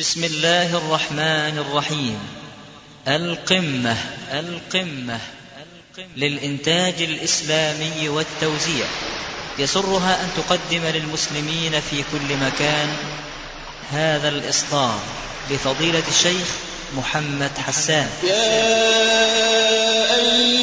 بسم الله الرحمن الرحيم. القمة القمة للإنتاج الإسلامي والتوزيع. يسرها أن تقدم للمسلمين في كل مكان هذا الإصدار لفضيلة الشيخ محمد حسان. يا أيها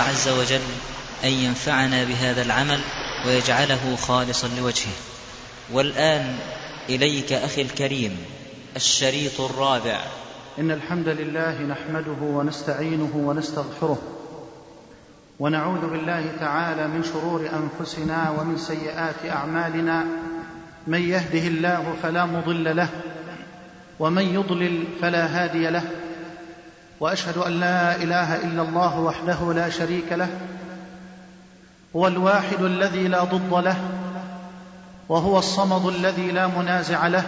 الله عز وجل أن ينفعنا بهذا العمل ويجعله خالصا لوجهه. والآن إليك أخي الكريم الشريط الرابع. إن الحمد لله نحمده ونستعينه ونستغفره ونعوذ بالله تعالى من شرور أنفسنا ومن سيئات أعمالنا. من يهده الله فلا مضل له ومن يضلل فلا هادي له. وأشهد أن لا إله إلا الله وحده لا شريك له هو الواحد الذي لا ضد له وهو الصمد الذي لا منازع له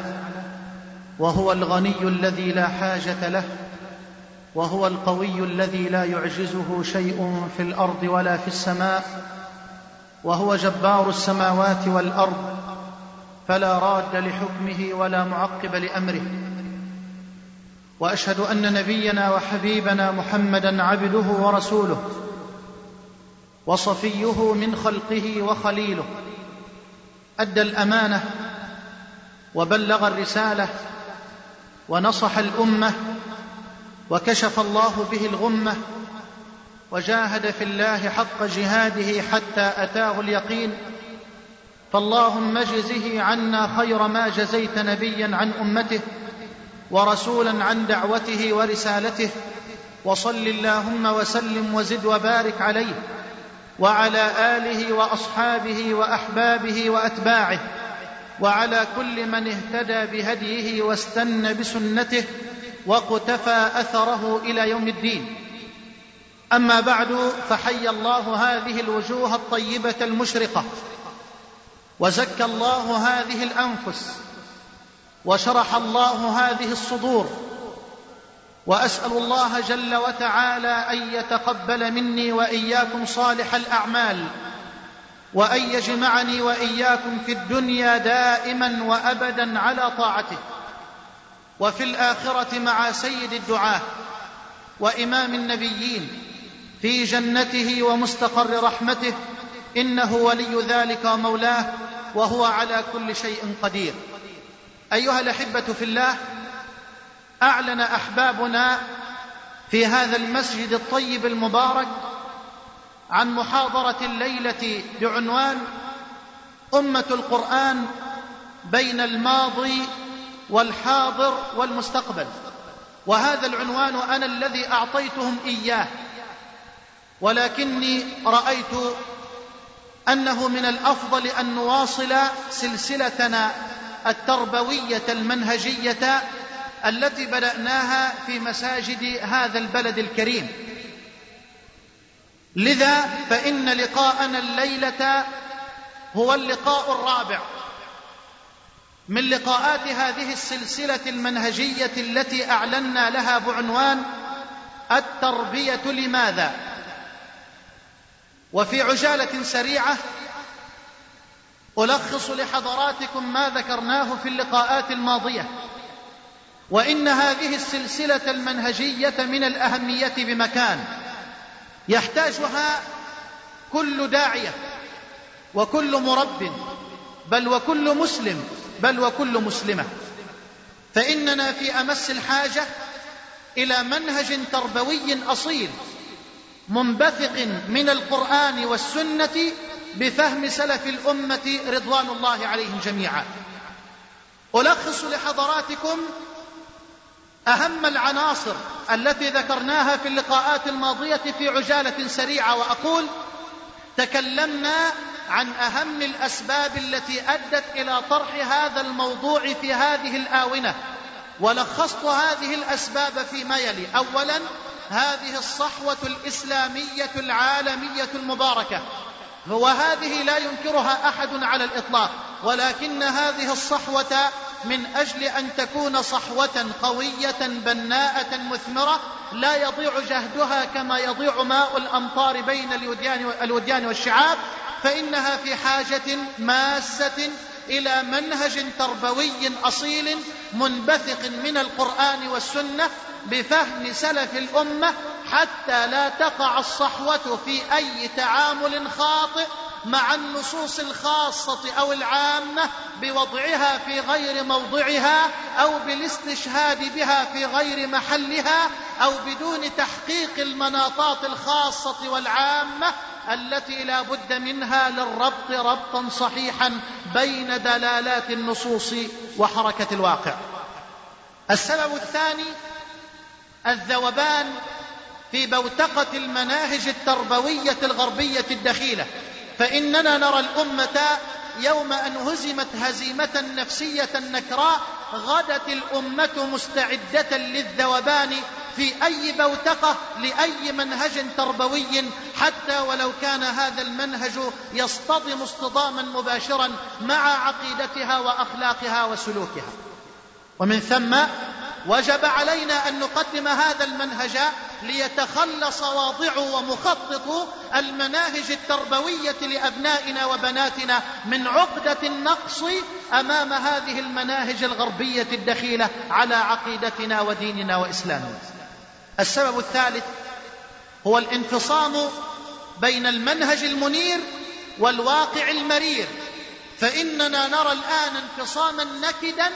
وهو الغني الذي لا حاجة له وهو القوي الذي لا يعجزه شيء في الأرض ولا في السماء وهو جبار السماوات والأرض فلا راد لحكمه ولا معقب لأمره. وأشهد أن نبينا وحبيبنا محمدا عبده ورسوله وصفيه من خلقه وخليله أدى الأمانة وبلغ الرسالة ونصح الأمة وكشف الله به الغمة وجاهد في الله حق جهاده حتى أتاه اليقين. فاللهم اجزه عنا خير ما جزيت نبيا عن أمته ورسولا عن دعوته ورسالته وصل اللهم وسلم وزد وبارك عليه وعلى آله وأصحابه وأحبابه وأتباعه وعلى كل من اهتدى بهديه واستنى بسنته واقتفى أثره إلى يوم الدين. أما بعد فحي الله هذه الوجوه الطيبة المشرقة وزكى الله هذه الأنفس وشرح الله هذه الصدور. وأسأل الله جل وتعالى أن يتقبل مني وإياكم صالح الأعمال وأن يجمعني وإياكم في الدنيا دائما وأبدا على طاعته وفي الآخرة مع سيد الدعاة وإمام النبيين في جنته ومستقر رحمته إنه ولي ذلك ومولاه وهو على كل شيء قدير. أيها الأحبة في الله أعلن أحبابنا في هذا المسجد الطيب المبارك عن محاضرة الليلة بعنوان أمة القرآن بين الماضي والحاضر والمستقبل. وهذا العنوان أنا الذي أعطيتهم إياه ولكني رأيت أنه من الأفضل أن نواصل سلسلتنا التربوية المنهجية التي بدأناها في مساجد هذا البلد الكريم. لذا فإن لقاءنا الليلة هو اللقاء الرابع من لقاءات هذه السلسلة المنهجية التي أعلنا لها بعنوان التربية لماذا؟ وفي عجالة سريعة ألخص لحضراتكم ما ذكرناه في اللقاءات الماضية. وإن هذه السلسلة المنهجية من الأهمية بمكان. يحتاجها كل داعية وكل مرب بل وكل مسلم بل وكل مسلمة. فإننا في أمس الحاجة إلى منهج تربوي أصيل منبثق من القرآن والسنة بفهم سلف الأمة رضوان الله عليهم جميعا. ألخص لحضراتكم أهم العناصر التي ذكرناها في اللقاءات الماضية في عجالة سريعة وأقول تكلمنا عن أهم الأسباب التي أدت إلى طرح هذا الموضوع في هذه الآونة ولخصت هذه الأسباب فيما يلي. أولا هذه الصحوة الإسلامية العالمية المباركة. وهذه لا ينكرها أحد على الإطلاق ولكن هذه الصحوة من أجل أن تكون صحوة قوية بناءة مثمرة لا يضيع جهدها كما يضيع ماء الأمطار بين الوديان, الوديان والشعاب فإنها في حاجة ماسة إلى منهج تربوي أصيل منبثق من القرآن والسنة بفهم سلف الأمة حتى لا تقع الصحوة في أي تعامل خاطئ مع النصوص الخاصة أو العامة بوضعها في غير موضعها أو بالاستشهاد بها في غير محلها أو بدون تحقيق المناطات الخاصة والعامة التي لا بد منها للربط ربطا صحيحا بين دلالات النصوص وحركة الواقع. السبب الثاني الذوبان في بوتقة المناهج التربوية الغربية الدخيلة. فإننا نرى الأمة يوم أن هزمت هزيمة نفسية نكراء غدت الأمة مستعدة للذوبان في أي بوتقة لأي منهج تربوي حتى ولو كان هذا المنهج يصطدم اصطداما مباشرا مع عقيدتها وأخلاقها وسلوكها. ومن ثم وجب علينا أن نقدم هذا المنهج ليتخلص واضع ومخطط المناهج التربوية لأبنائنا وبناتنا من عقدة النقص أمام هذه المناهج الغربية الدخيلة على عقيدتنا وديننا وإسلامنا. السبب الثالث هو الانفصام بين المنهج المنير والواقع المرير. فإننا نرى الآن انفصاما نكدا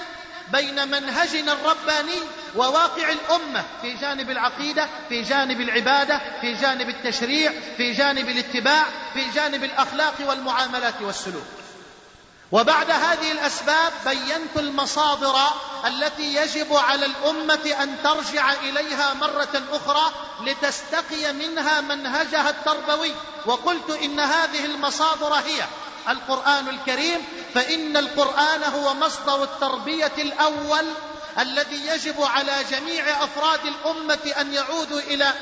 بين منهجنا الرباني وواقع الأمة في جانب العقيدة في جانب العبادة في جانب التشريع في جانب الاتباع في جانب الأخلاق والمعاملات والسلوك. وبعد هذه الأسباب بينت المصادر التي يجب على الأمة أن ترجع إليها مرة أخرى لتستقي منها منهجها التربوي. وقلت إن هذه المصادر هي القرآن الكريم فإن القرآن هو مصدر التربية الأول الذي يجب على جميع أفراد الأمة أن يعودوا إلى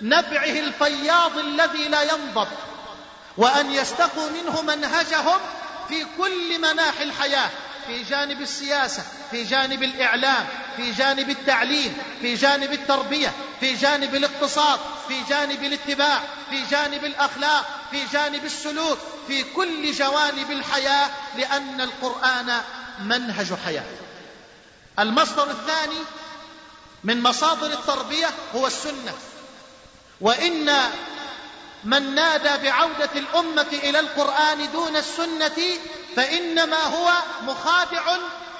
نبعه الفياض الذي لا ينضب وأن يستقوا منه منهجهم في كل مناحي الحياة. في جانب السياسة في جانب الإعلام في جانب التعليم في جانب التربية في جانب الاقتصاد في جانب الاتباع في جانب الأخلاق في جانب السلوك في كل جوانب الحياة لأن القرآن منهج حياة. المصدر الثاني من مصادر التربية هو السنة. وإن من نادى بعودة الأمة إلى القرآن دون السنة فإنما هو مخادع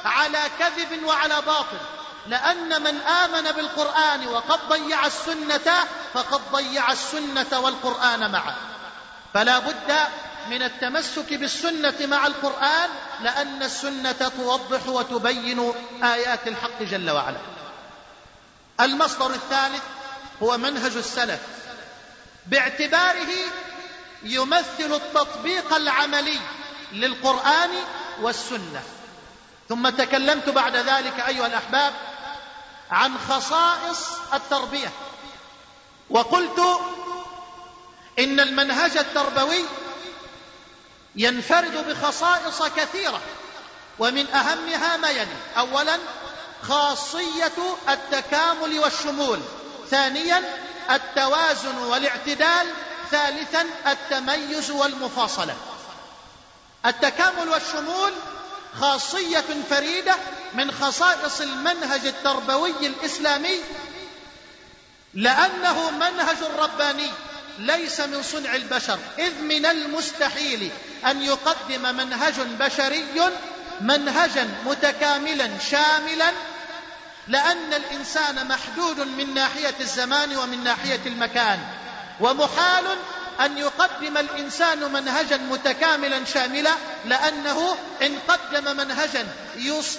على كذب وعلى باطل. لأن من آمن بالقرآن وقد ضيع السنة فقد ضيع السنة والقرآن معا فلا بد من التمسك بالسنة مع القرآن لأن السنة توضح وتبين آيات الحق جل وعلا. المصدر الثالث هو منهج السلف. باعتباره يمثل التطبيق العملي للقرآن والسنة. ثم تكلمت بعد ذلك أيها الأحباب عن خصائص التربية. وقلت إن المنهج التربوي ينفرد بخصائص كثيرة ومن أهمها ما يلي أولا خاصية التكامل والشمول. ثانيا التوازن والاعتدال. ثالثا التميز والمفاصلة. التكامل والشمول خاصية فريدة من خصائص المنهج التربوي الإسلامي لأنه منهج رباني ليس من صنع البشر إذ من المستحيل أن يقدم منهج بشري منهجا متكاملا شاملا لأن الإنسان محدود من ناحية الزمان ومن ناحية المكان ومحال أن يقدم الإنسان منهجا متكاملا شاملا لأنه إن قدم منهجا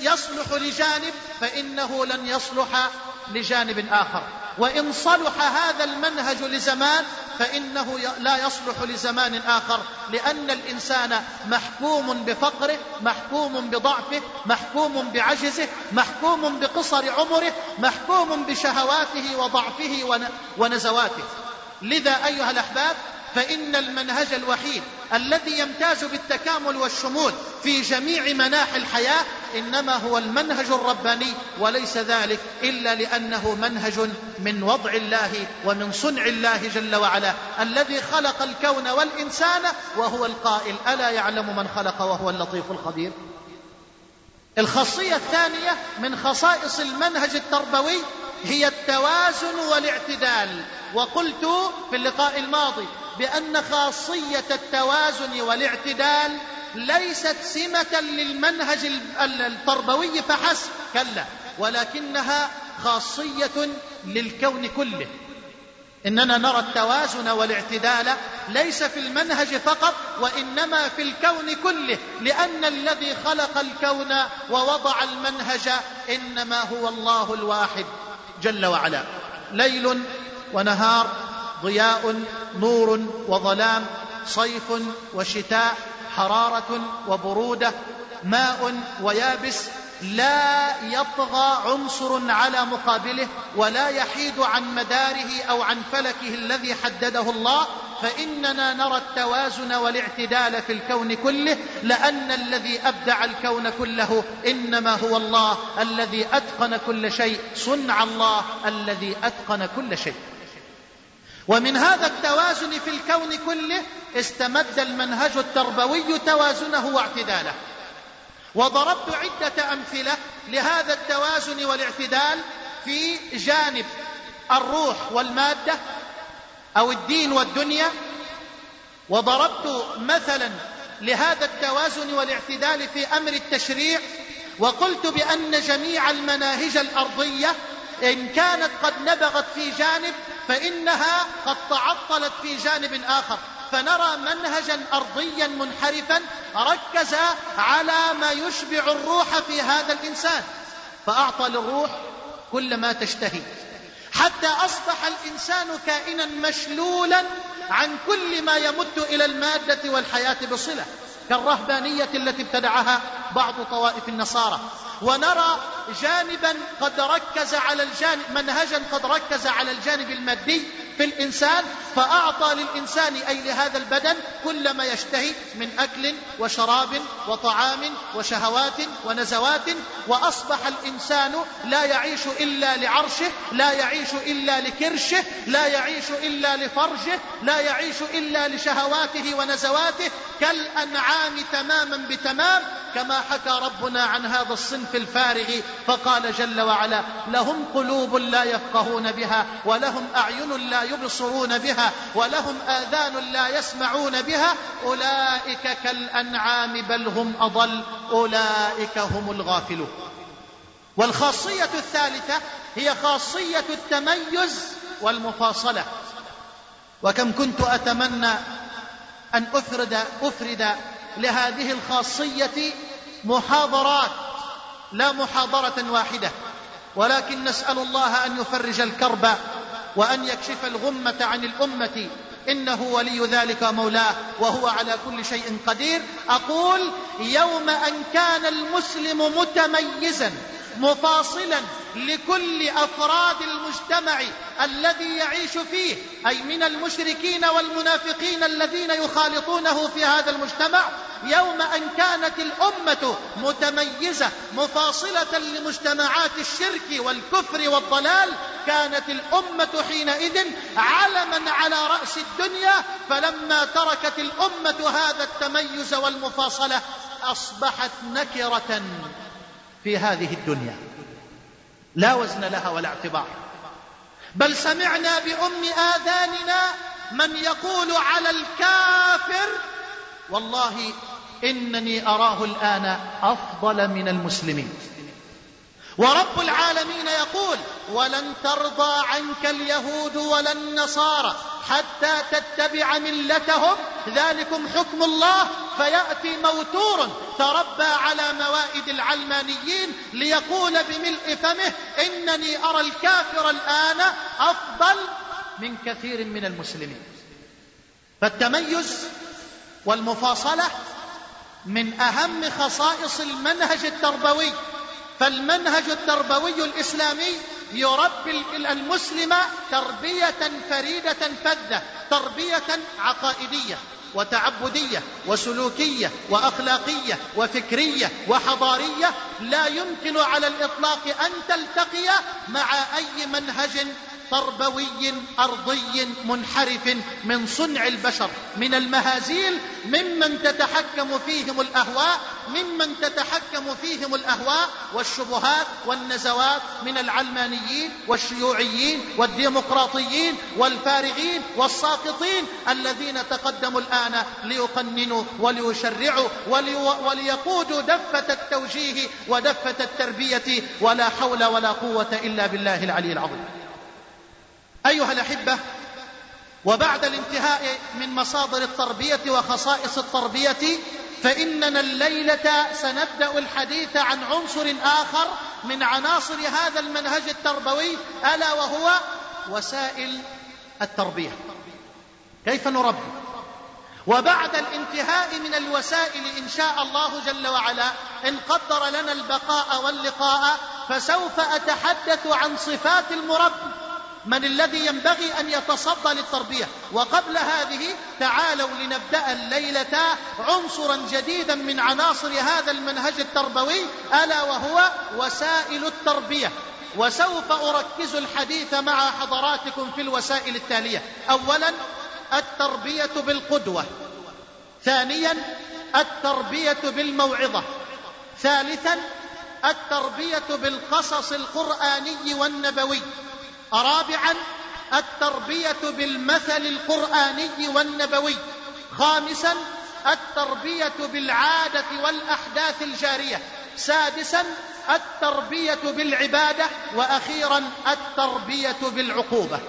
يصلح لجانب فإنه لن يصلح لجانب آخر. وإن صلح هذا المنهج لزمان فإنه لا يصلح لزمان آخر لأن الإنسان محكوم بفقره محكوم بضعفه محكوم بعجزه محكوم بقصر عمره محكوم بشهواته وضعفه ونزواته. لذا أيها الأحباب فإن المنهج الوحيد الذي يمتاز بالتكامل والشمول في جميع مناحي الحياة إنما هو المنهج الرباني وليس ذلك إلا لأنه منهج من وضع الله ومن صنع الله جل وعلا الذي خلق الكون والإنسان وهو القائل ألا يعلم من خلق وهو اللطيف الخبير؟ الخاصية الثانية من خصائص المنهج التربوي هي التوازن والاعتدال. وقلت في اللقاء الماضي بأن خاصية التوازن والاعتدال ليست سمة للمنهج التربوي فحسب. كلا. ولكنها خاصية للكون كله. إننا نرى التوازن والاعتدال ليس في المنهج فقط وإنما في الكون كله. لأن الذي خلق الكون ووضع المنهج إنما هو الله الواحد. جل وعلا. ليل ونهار ضياء نور وظلام صيف وشتاء حرارة وبرودة ماء ويابس لا يطغى عنصر على مقابله ولا يحيد عن مداره أو عن فلكه الذي حدده الله فإننا نرى التوازن والاعتدال في الكون كله لأن الذي أبدع الكون كله إنما هو الله الذي أتقن كل شيء صنع الله الذي أتقن كل شيء. ومن هذا التوازن في الكون كله استمد المنهج التربوي توازنه واعتداله. وضربت عدة أمثلة لهذا التوازن والاعتدال في جانب الروح والمادة أو الدين والدنيا. وضربت مثلا لهذا التوازن والاعتدال في أمر التشريع وقلت بأن جميع المناهج الأرضية إن كانت قد نبغت في جانب فإنها قد تعطلت في جانب آخر. فنرى منهجا أرضيا منحرفا ركز على ما يشبع الروح في هذا الإنسان. فأعطى للروح كل ما تشتهي. حتى أصبح الإنسان كائنا مشلولا عن كل ما يمت إلى المادة والحياة بصلة. كالرهبانية التي ابتدعها بعض طوائف النصارى. ونرى جانبا قد ركز على الجانب منهجا قد ركز على الجانب المادي في الإنسان فأعطى للإنسان أي لهذا البدن كل ما يشتهي من أكل وشراب وطعام وشهوات ونزوات وأصبح الإنسان لا يعيش إلا لعرشه لا يعيش إلا لكرشه لا يعيش إلا لفرجه لا يعيش إلا لشهواته ونزواته كالأنعام تماما بتمام كما حكى ربنا عن هذا الصنف الفارغ فقال جل وعلا لهم قلوب لا يفقهون بها ولهم أعين لا يبصرون بها ولهم آذان لا يسمعون بها أولئك كالأنعام بل هم أضل أولئك هم الغافلون. والخاصية الثالثة هي خاصية التميز والمفاصلة. وكم كنت أتمنى أن أفرد أفرد لهذه الخاصية محاضرات لا محاضرة واحدة ولكن نسأل الله أن يفرج الكرب وأن يكشف الغمة عن الأمة. إنه ولي ذلك مولاه وهو على كل شيء قدير. أقول يوم أن كان المسلم متميزا مفاصلا لكل أفراد المجتمع الذي يعيش فيه أي من المشركين والمنافقين الذين يخالطونه في هذا المجتمع. يوم أن كانت الأمة متميزة مفاصلة لمجتمعات الشرك والكفر والضلال كانت الأمة حينئذ علما على رأس الدنيا. فلما تركت الأمة هذا التميز والمفاصلة أصبحت نكرة. في هذه الدنيا. لا وزن لها ولا اعتبار. بل سمعنا بأم آذاننا من يقول على الكافر والله إنني أراه الآن أفضل من المسلمين. ورب العالمين يقول ولن ترضى عنك اليهود ولا النصارى حتى تتبع ملتهم ذلكم حكم الله فيأتي موتور تربى على موائد العلمانيين ليقول بملء فمه إنني أرى الكافر الآن أفضل من كثير من المسلمين. فالتميز والمفاصلة من أهم خصائص المنهج التربوي فالمنهج التربوي الإسلامي يربي المسلم تربية فريدة فذة تربية عقائدية وتعبدية وسلوكية وأخلاقية وفكرية وحضارية لا يمكن على الإطلاق أن تلتقي مع أي منهج تربوي أرضي منحرف من صنع البشر من المهازيل ممن تتحكم فيهم الأهواء ممن تتحكم فيهم الأهواء والشبهات والنزوات من العلمانيين والشيوعيين والديمقراطيين والفارغين والساقطين الذين تقدموا الآن ليقننوا وليشرعوا وليقودوا دفة التوجيه ودفة التربية ولا حول ولا قوة إلا بالله العلي العظيم. أيها الأحبة وبعد الانتهاء من مصادر التربية وخصائص التربية فإننا الليلة سنبدأ الحديث عن عنصر آخر من عناصر هذا المنهج التربوي ألا وهو وسائل التربية. كيف نربي؟ وبعد الانتهاء من الوسائل إن شاء الله جل وعلا إن قدر لنا البقاء واللقاء فسوف أتحدث عن صفات المربي. من الذي ينبغي أن يتصدى للتربية. وقبل هذه تعالوا لنبدأ الليلة عنصرا جديدا من عناصر هذا المنهج التربوي ألا وهو وسائل التربية. وسوف أركز الحديث مع حضراتكم في الوسائل التالية. أولا التربية بالقدوة. ثانيا التربية بالموعظة. ثالثا التربية بالقصص القرآني والنبوي. رابعا التربية بالمثل القرآني والنبوي. خامسا التربية بالعادة والأحداث الجارية. سادسا التربية بالعبادة. وأخيرا التربية بالعقوبة.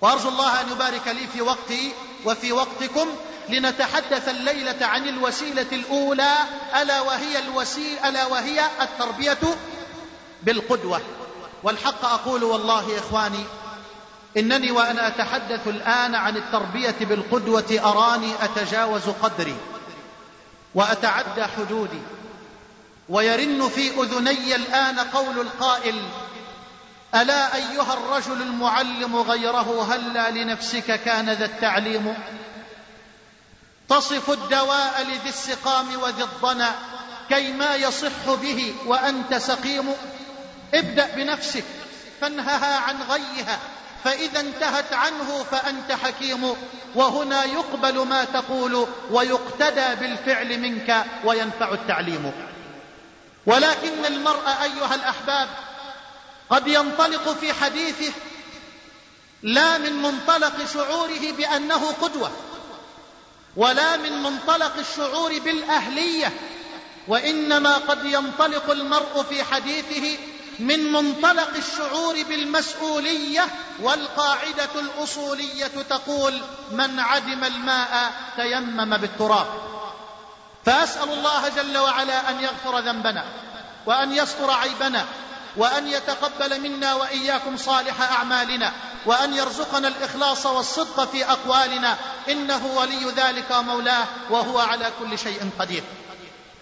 وأرجو الله أن يبارك لي في وقتي وفي وقتكم لنتحدث الليلة عن الوسيلة الأولى ألا وهي الوسيله ألا وهي التربية بالقدوة. والحق أقول والله يا إخواني إنني وأنا أتحدث الآن عن التربية بالقدوة أراني أتجاوز قدري وأتعدى حدودي ويرن في أذني الآن قول القائل ألا أيها الرجل المعلم غيره هلا لنفسك كان ذا التعليم؟ تصف الدواء لذي السقام وذي الضنا كيما يصح به وأنت سقيم؟ ابدأ بنفسك فانهها عن غيها فإذا انتهت عنه فأنت حكيم وهنا يقبل ما تقول ويقتدى بالفعل منك وينفع التعليم. ولكن المرء أيها الأحباب قد ينطلق في حديثه لا من منطلق شعوره بأنه قدوة ولا من منطلق الشعور بالأهلية وإنما قد ينطلق المرء في حديثه من منطلق الشعور بالمسؤولية والقاعدة الأصولية تقول من عدم الماء تيمم بالتراب. فأسأل الله جل وعلا أن يغفر ذنبنا وأن يستر عيبنا وأن يتقبل منا وإياكم صالح أعمالنا وأن يرزقنا الإخلاص والصدق في أقوالنا. إنه ولي ذلك مولاه وهو على كل شيء قدير.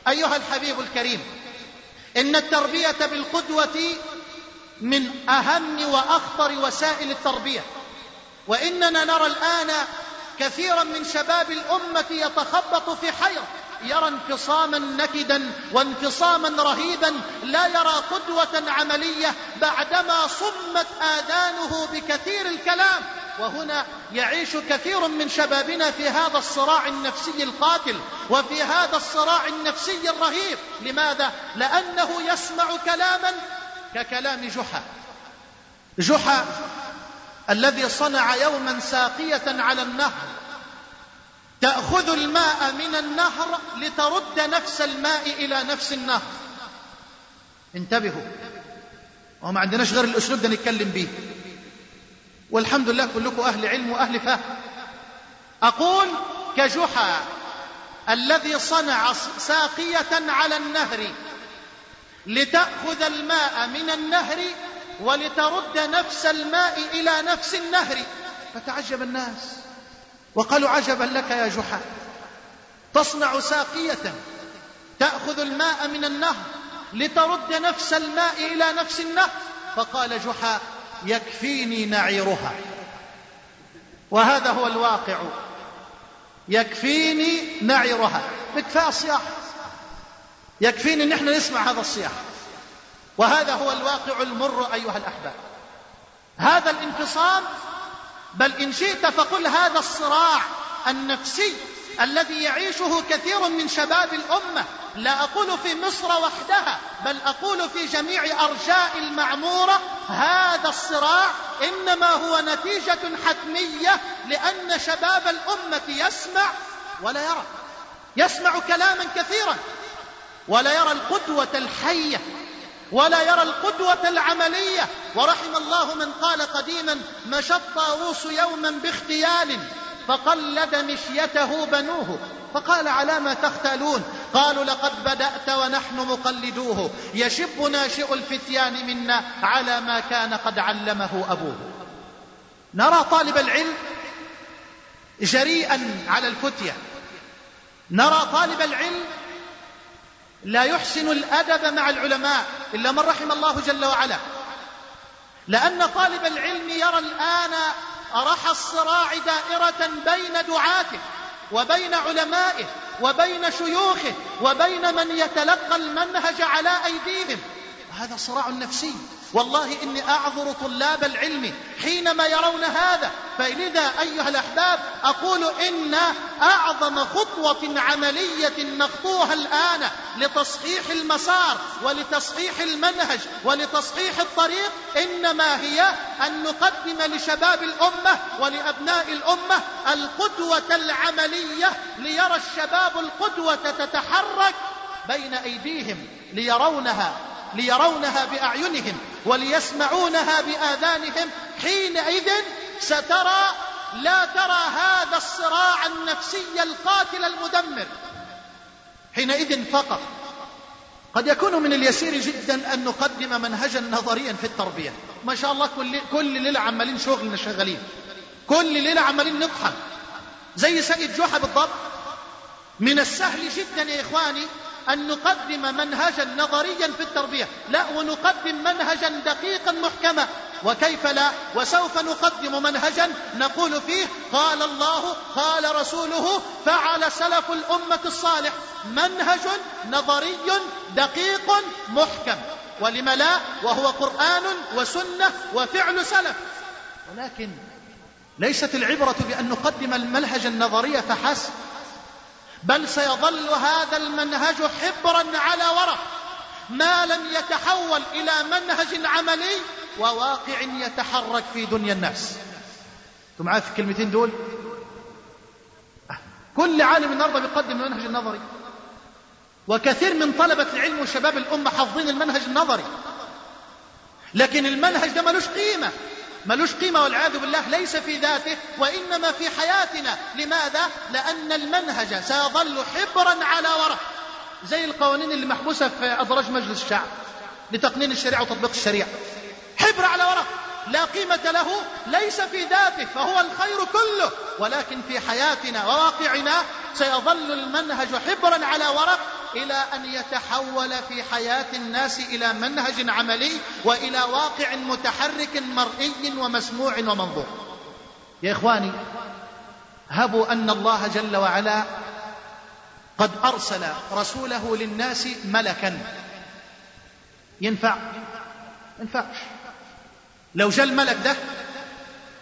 أيها الحبيب الكريم إن التربية بالقدوة من أهم وأخطر وسائل التربية وإننا نرى الآن كثيرا من شباب الأمة يتخبط في حيرة. يرى انفصاما نكدا وانفصاما رهيبا لا يرى قدوة عملية بعدما صمت آذانه بكثير الكلام. وهنا يعيش كثير من شبابنا في هذا الصراع النفسي القاتل وفي هذا الصراع النفسي الرهيب. لماذا؟ لأنه يسمع كلاما ككلام جحا. جحا الذي صنع يوما ساقية على النهر. تأخذ الماء من النهر لترد نفس الماء إلى نفس النهر. انتبهوا. وما عندناش غير الأسلوب ده نتكلم به والحمد لله كلكم أهل علم وأهل فهم. أقول كجحا الذي صنع ساقية على النهر لتأخذ الماء من النهر ولترد نفس الماء إلى نفس النهر. فتعجب الناس. وقالوا عجبا لك يا جحا. تصنع ساقية تأخذ الماء من النهر لترد نفس الماء إلى نفس النهر. فقال جحا يكفيني نعيرها. وهذا هو الواقع. يكفيني نعيرها. بكفاء الصياح. يكفيني ان إحنا نسمع هذا الصياح. وهذا هو الواقع المر أيها الأحباب. هذا الانفصام بل إن شئت فقل هذا الصراع النفسي الذي يعيشه كثير من شباب الأمة. لا أقول في مصر وحدها بل أقول في جميع أرجاء المعمورة هذا الصراع إنما هو نتيجة حتمية لأن شباب الأمة يسمع ولا يرى يسمع كلاما كثيرا ولا يرى القدوة الحية ولا يرى القدوة العملية. ورحم الله من قال قديما مشى الطاووس يوما باختيال فقلد مشيته بنوه. فقال على ما تختالون. قالوا لقد بدأت ونحن مقلدوه. يشب ناشئ الفتيان منا على ما كان قد علمه أبوه. نرى طالب العلم جريئا على الفتية. نرى طالب العلم لا يحسن الأدب مع العلماء إلا من رحم الله جل وعلا. لأن طالب العلم يرى الآن رحى الصراع دائرة بين دعاته وبين علمائه وبين شيوخه وبين من يتلقى المنهج على أيديهم. هذا صراع نفسي. والله إني أعذر طلاب العلم حينما يرون هذا. فلذا أيها الأحباب أقول إن أعظم خطوة عملية نخطوها الآن لتصحيح المسار ولتصحيح المنهج ولتصحيح الطريق إنما هي أن نقدم لشباب الأمة ولأبناء الأمة القدوة العملية ليرى الشباب القدوة تتحرك بين أيديهم ليرونها. ليرونها بأعينهم وليسمعونها بآذانهم حينئذ سترى لا ترى هذا الصراع النفسي القاتل المدمر. حينئذ فقط قد يكون من اليسير جدا أن نقدم منهجا نظريا في التربية. ما شاء الله كل, كل ليلة عمالين شغلنا شغالين. كل ليلة عمالين نطحن زي سيد جحا بالضبط. من السهل جدا يا إخواني أن نقدم منهجا نظريا في التربية. لا ونقدم منهجا دقيقا محكما وكيف لا؟ وسوف نقدم منهجا نقول فيه قال الله قال رسوله فعل سلف الأمة الصالح. منهج نظري دقيق محكم. ولم لا؟ وهو قرآن وسنة وفعل سلف. ولكن ليست العبرة بأن نقدم المنهج النظري فحسب بل سيظل هذا المنهج حبرا على ورق ما لم يتحول إلى منهج عملي وواقع يتحرك في دنيا الناس. أنتم معايا في الكلمتين دول؟ كل عالم النهارده بيقدم المنهج النظري. وكثير من طلبة العلم وشباب الأمة حافظين المنهج النظري. لكن المنهج ده ملوش قيمة. ملوش قيمة والعياذ بالله ليس في ذاته وإنما في حياتنا. لماذا؟ لأن المنهج سيظل حبرا على ورق. زي القوانين اللي محبوسة في أدراج مجلس الشعب لتقنين الشريعة وتطبيق الشريعة. حبر على ورق. لا قيمة له ليس في ذاته فهو الخير كله. ولكن في حياتنا وواقعنا سيظل المنهج حبرا على ورق إلى أن يتحول في حياة الناس إلى منهج عملي وإلى واقع متحرك مرئي ومسموع ومنظور. يا إخواني هبوا أن الله جل وعلا قد أرسل رسوله للناس ملكا. ينفع؟ ينفعش. لو جاء الملك ده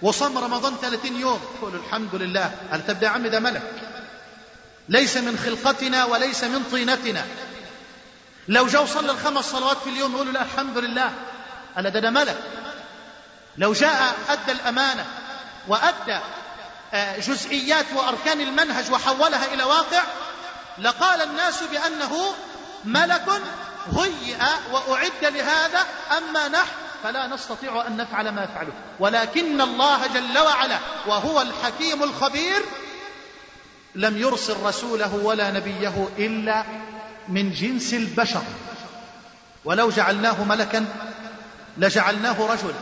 وصام رمضان 30 يوم تقول الحمد لله. هل تبدا عم ده ملك. ليس من خلقتنا وليس من طينتنا. لو جاء وصلى الخمس صلوات في اليوم يقولوا لا الحمد لله. ألا ده, ده ملك. لو جاء أدى الأمانة وأدى جزئيات وأركان المنهج وحولها إلى واقع لقال الناس بأنه ملك هيئ وأعد لهذا أما نحن فلا نستطيع أن نفعل ما يفعله ولكن الله جل وعلا وهو الحكيم الخبير لم يرسل رسوله ولا نبيه إلا من جنس البشر. ولو جعلناه ملكا لجعلناه رجلا.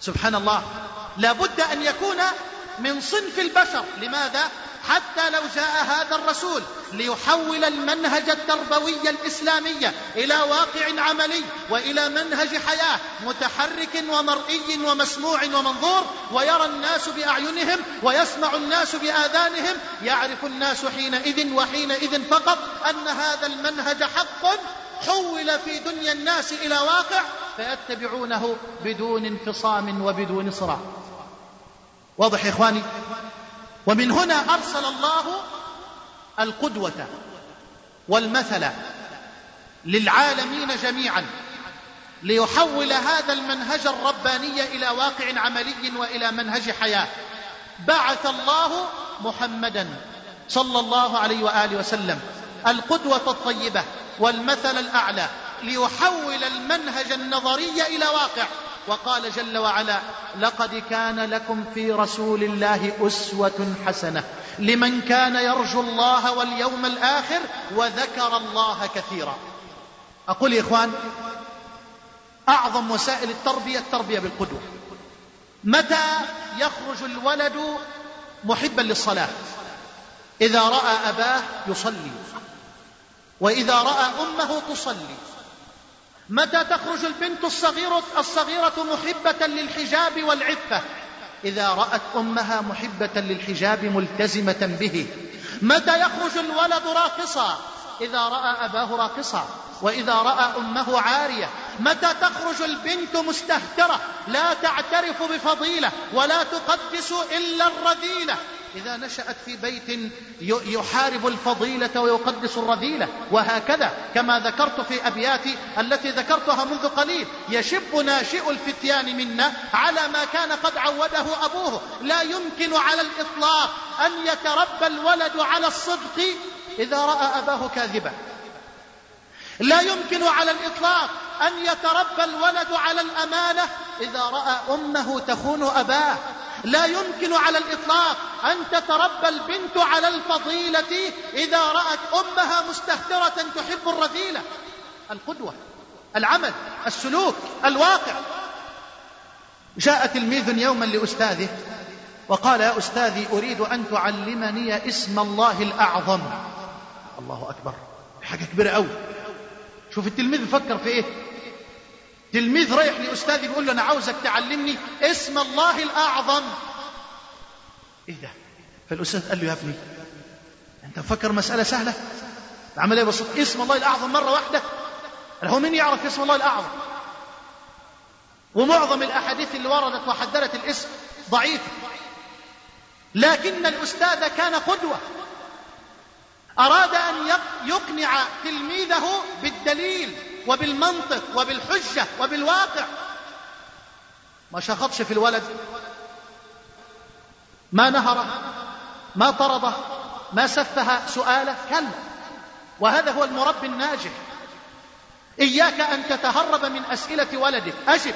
سبحان الله. لابد أن يكون من صنف البشر. لماذا؟ حتى لو جاء هذا الرسول ليحول المنهج التربوي الإسلامي إلى واقع عملي وإلى منهج حياة متحرك ومرئي ومسموع ومنظور ويرى الناس بأعينهم ويسمع الناس بآذانهم يعرف الناس حينئذ وحينئذ فقط أن هذا المنهج حق حول في دنيا الناس إلى واقع فيتبعونه بدون انفصام وبدون صراع. واضح يا إخواني؟ ومن هنا أرسل الله القدوة والمثل للعالمين جميعا ليحول هذا المنهج الرباني إلى واقع عملي وإلى منهج حياة. بعث الله محمدا صلى الله عليه وآله وسلم القدوة الطيبة والمثل الأعلى ليحول المنهج النظري إلى واقع. وقال جل وعلا لقد كان لكم في رسول الله أسوة حسنة. لمن كان يرجو الله واليوم الآخر وذكر الله كثيرا. أقول يا إخوان أعظم وسائل التربية التربية بالقدوة. متى يخرج الولد محبا للصلاة؟ إذا رأى أباه يصلي وإذا رأى أمه تصلي. متى تخرج البنت الصغيرة, الصغيرة محبة للحجاب والعفة؟ إذا رأت أمها محبة للحجاب ملتزمة به. متى يخرج الولد راقصا؟ إذا رأى أباه راقصا. وإذا رأى أمه عارية. متى تخرج البنت مستهترة؟ لا تعترف بفضيلة ولا تقدس إلا الرذيلة. إذا نشأت في بيت يحارب الفضيلة ويقدس الرذيلة وهكذا كما ذكرت في أبياتي التي ذكرتها منذ قليل. يشب ناشئ الفتيان منا على ما كان قد عوده أبوه. لا يمكن على الإطلاق أن يتربى الولد على الصدق إذا رأى أباه كاذبا. لا يمكن على الإطلاق أن يتربى الولد على الأمانة إذا رأى أمه تخون أباه. لا يمكن على الإطلاق. أن تتربى البنت على الفضيلة إذا رأت أمها مستهترة تحب الرذيلة. القدوة العمل السلوك الواقع. جاء تلميذ يوما لأستاذه وقال يا أستاذي أريد أن تعلمني اسم الله الأعظم. الله أكبر حاجة كبيرة أوي. شوف التلميذ بيفكر في إيه؟ تلميذ رايح لأستاذي بيقول له أنا عاوزك تعلمني اسم الله الأعظم. إيه ده؟ فالأستاذ قال له يا ابني أنت مفكر مسألة سهلة؟ العملية بسيطة اسم الله الأعظم مرة واحدة؟ هو مين يعرف اسم الله الأعظم؟ ومعظم الأحاديث اللي وردت وحددت الاسم ضعيفة لكن الأستاذ كان قدوة. أراد أن يقنع تلميذه بالدليل. وبالمنطق وبالحجة وبالواقع. ما شخطش في الولد. ما نهره ما طرده ما سفه سؤاله كلا. وهذا هو المربي الناجح. إياك أن تتهرب من أسئلة ولدك. أجب.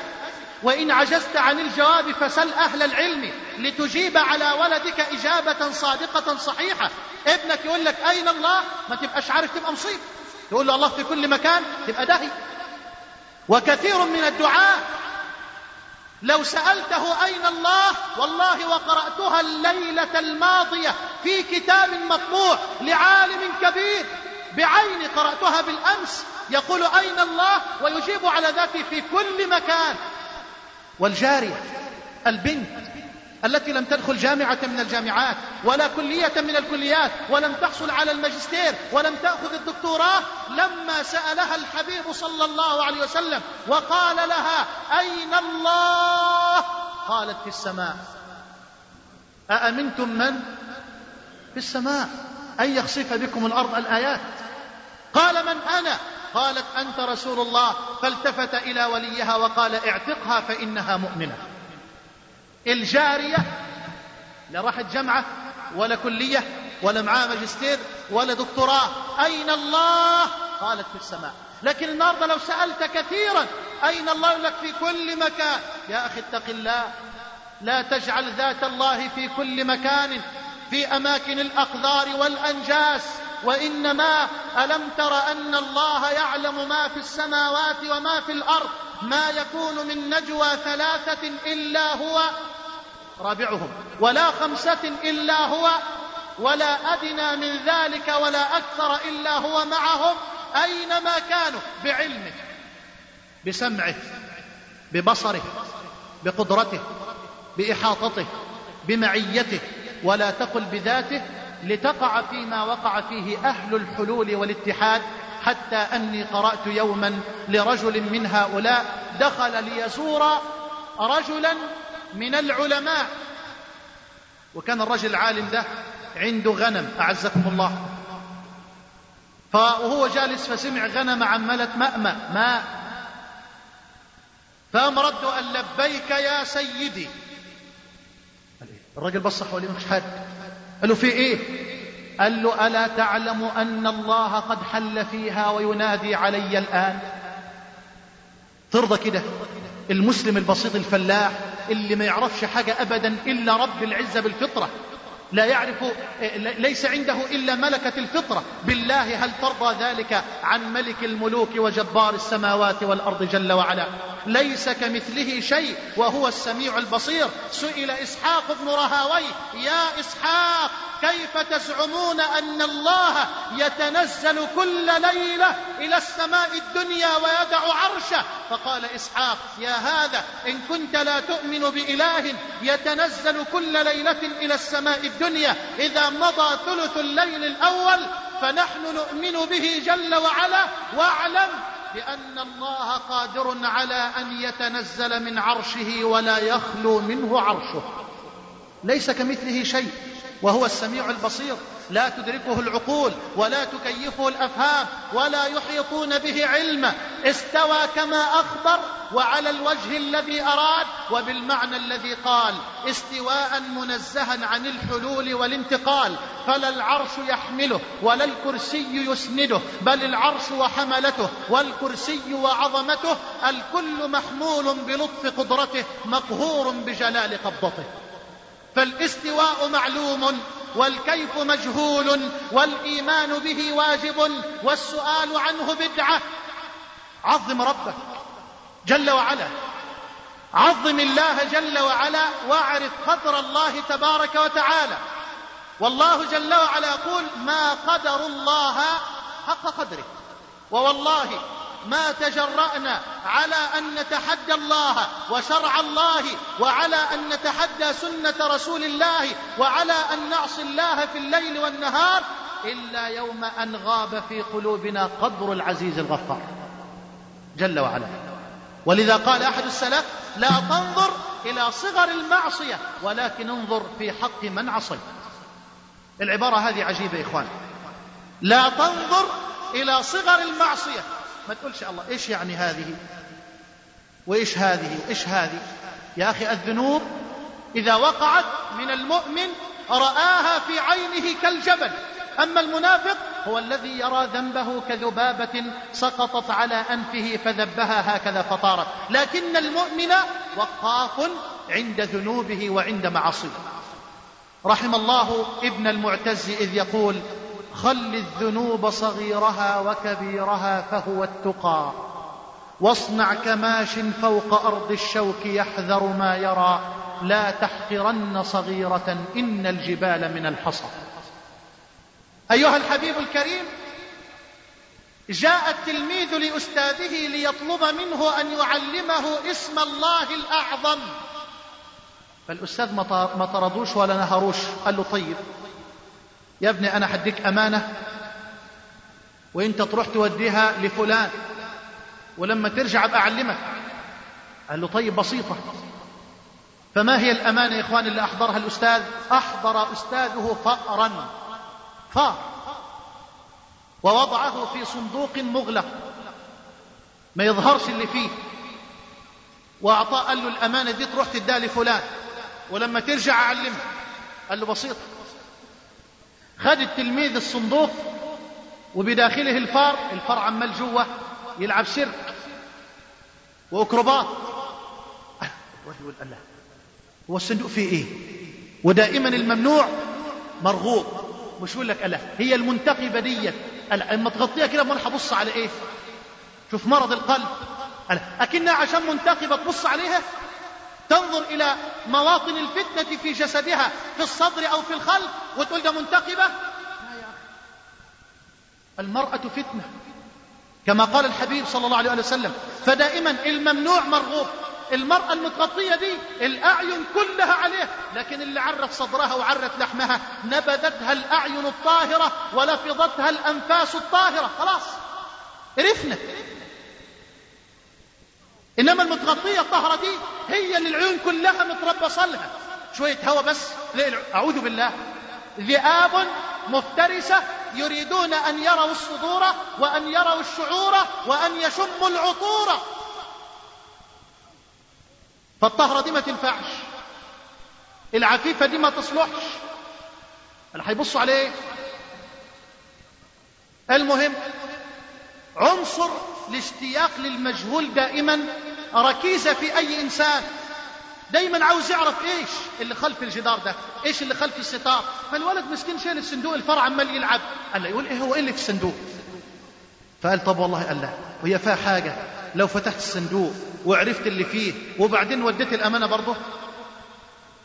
وإن عجزت عن الجواب فسل أهل العلم لتجيب على ولدك إجابة صادقة صحيحة. ابنك يقول لك أين الله؟ ما تبقاش عارف تبقى مصيب. يقول له الله في كل مكان تبقى داهي وكثير من الدعاء لو سألته أين الله والله وقرأتها الليلة الماضية في كتاب مطبوع لعالم كبير بعيني قرأتها بالأمس يقول أين الله؟ ويجيب على ذاته في كل مكان. والجارية البنت التي لم تدخل جامعة من الجامعات ولا كلية من الكليات ولم تحصل على الماجستير ولم تأخذ الدكتوراه لما سألها الحبيب صلى الله عليه وسلم وقال لها أين الله؟ قالت في السماء. أأمنتم من؟ في السماء. أن يخسف بكم الأرض الآيات. قال من أنا؟ قالت أنت رسول الله. فالتفت إلى وليها وقال اعتقها فإنها مؤمنة. الجارية اللي راحت جمعة ولا كلية ولا معاه ماجستير ولا دكتوراه. أين الله؟ قالت في السماء. لكن النهارده لو سألت كثيرا أين الله؟ لك في كل مكان. يا أخي اتق الله. لا تجعل ذات الله في كل مكان في أماكن الأقدار والأنجاس. وإنما ألم تر أن الله يعلم ما في السماوات وما في الأرض؟ ما يكون من نجوى ثلاثة إلا هو. رابعهم. ولا خمسة إلا هو ولا أدنى من ذلك ولا أكثر إلا هو معهم. أينما كانوا؟ بعلمه بسمعه ببصره بقدرته بإحاطته بمعيته. ولا تقل بذاته لتقع فيما وقع فيه أهل الحلول والاتحاد. حتى أني قرأت يوما لرجل من هؤلاء دخل ليزور رجلا من العلماء. وكان الرجل العالم ده عنده غنم أعزكم الله. فهو جالس فسمع غنم عملت مأمة ماء. فقام رد قال لبيك يا سيدي. الراجل بص حواليه مش حد قال له في إيه؟ قال له ألا تعلم أن الله قد حل فيها وينادي علي الآن؟ ترضى كده. المسلم البسيط الفلاح اللي ما يعرفش حاجة ابدا إلا رب العزة بالفطرة. لا يعرف ليس عنده إلا ملكة الفطرة. بالله هل ترضى ذلك عن ملك الملوك وجبار السماوات والأرض جل وعلا؟ ليس كمثله شيء وهو السميع البصير. سئل إسحاق بن رهاويه يا إسحاق كيف تزعمون أن الله يتنزل كل ليلة إلى السماء الدنيا ويدع عرشه؟ فقال إسحاق يا هذا إن كنت لا تؤمن بإله يتنزل كل ليلة إلى السماء الدنيا إذا مضى ثلث الليل الأول فنحن نؤمن به جل وعلا واعلم بأن الله قادر على أن يتنزل من عرشه ولا يخلو منه عرشه. ليس كمثله شيء. وهو السميع البصير. لا تدركه العقول ولا تكيفه الأفهام ولا يحيطون به علما استوى كما أخبر وعلى الوجه الذي أراد وبالمعنى الذي قال. استواء منزها عن الحلول والانتقال. فلا العرش يحمله ولا الكرسي يسنده. بل العرش وحملته والكرسي وعظمته. الكل محمول بلطف قدرته مقهور بجلال قبضته. فالاستواء معلوم والكيف مجهول والإيمان به واجب والسؤال عنه بدعة. عظم ربك جل وعلا. عظم الله جل وعلا واعرف قدر الله تبارك وتعالى. والله جل وعلا يقول ما قدر الله حق قدره. ووالله ما تجرأنا على أن نتحدى الله وشرع الله وعلى أن نتحدى سنة رسول الله وعلى أن نعصي الله في الليل والنهار إلا يوم أن غاب في قلوبنا قدر العزيز الغفار. جل وعلا. ولذا قال أحد السلف لا تنظر إلى صغر المعصية ولكن انظر في حق من عصيت. العبارة هذه عجيبة إخوان. لا تنظر إلى صغر المعصية ما تقولش الله إيش يعني هذه؟ وإيش هذه؟ وإيش هذه؟ يا أخي الذنوب إذا وقعت من المؤمن رآها في عينه كالجبل أما المنافق هو الذي يرى ذنبه كذبابة سقطت على أنفه فذبها هكذا فطارت. لكن المؤمن وقاف عند ذنوبه وعند معاصيه. رحم الله ابن المعتز إذ يقول خل الذنوب صغيرها وكبيرها فهو التقى. واصنع كماش فوق أرض الشوك يحذر ما يرى. لا تحقرن صغيرة إن الجبال من الحصى. أيها الحبيب الكريم جاء التلميذ لأستاذه ليطلب منه أن يعلمه اسم الله الأعظم. فالأستاذ ما طردوش ولا نهروش قال له طيب. يا ابني أنا حديك أمانة وانت تروح توديها لفلان ولما ترجع أبقى أعلمك. قال له طيب بسيطة. فما هي الأمانة يا إخوان اللي أحضرها الأستاذ؟ أحضر أستاذه فأرا. فأر. ووضعه في صندوق مغلق. ما يظهرش اللي فيه. وأعطاه قال له الأمانة دي تروح تديها لفلان. ولما ترجع أعلمها قال له بسيطة. خد التلميذ الصندوق وبداخله الفار الفار عمال جوه يلعب سيرك وأكروبات. يقول الله. هو الصندوق فيه إيه؟ ودائما الممنوع مرغوب. مش يقول لك الله هي المنتقبة ديت أما تغطيها كده امال هبص على إيه؟ شوف مرض القلب. ألا. أكنها عشان منتقبة تبص عليها؟ تنظر إلى مواطن الفتنة في جسدها في الصدر أو في الخلف وتقول ده منتقبة؟ المرأة فتنة كما قال الحبيب صلى الله عليه وسلم فدائما الممنوع مرغوب. المرأة المتغطية دي الأعين كلها عليها لكن اللي عرت صدرها وعرت لحمها نبذتها الأعين الطاهرة ولفظتها الأنفاس الطاهرة خلاص عرفنا إنما المتغطية الطاهرة دي هي اللي العيون كلها متربصة لها. شوية هوا بس أعوذ بالله. ذئاب مفترسة يريدون أن يروا الصدور وأن يروا الشعور وأن يشموا العطور. فالطهرة دي ما تنفعش. العفيفة دي ما تصلحش. اللي هيبصوا عليه. المهم عنصر الاشتياق للمجهول دائما ركيزة في أي إنسان. دايما عاوز يعرف إيش اللي خلف الجدار ده إيش اللي خلف الستار. فالولد مسكين شايل الصندوق الفرع عمال يلعب. قال له يقول إيه هو إيه اللي في الصندوق؟ فقال طب والله قال له وهي فيها حاجة. لو فتحت الصندوق وعرفت اللي فيه وبعدين وديت الأمانة برضه.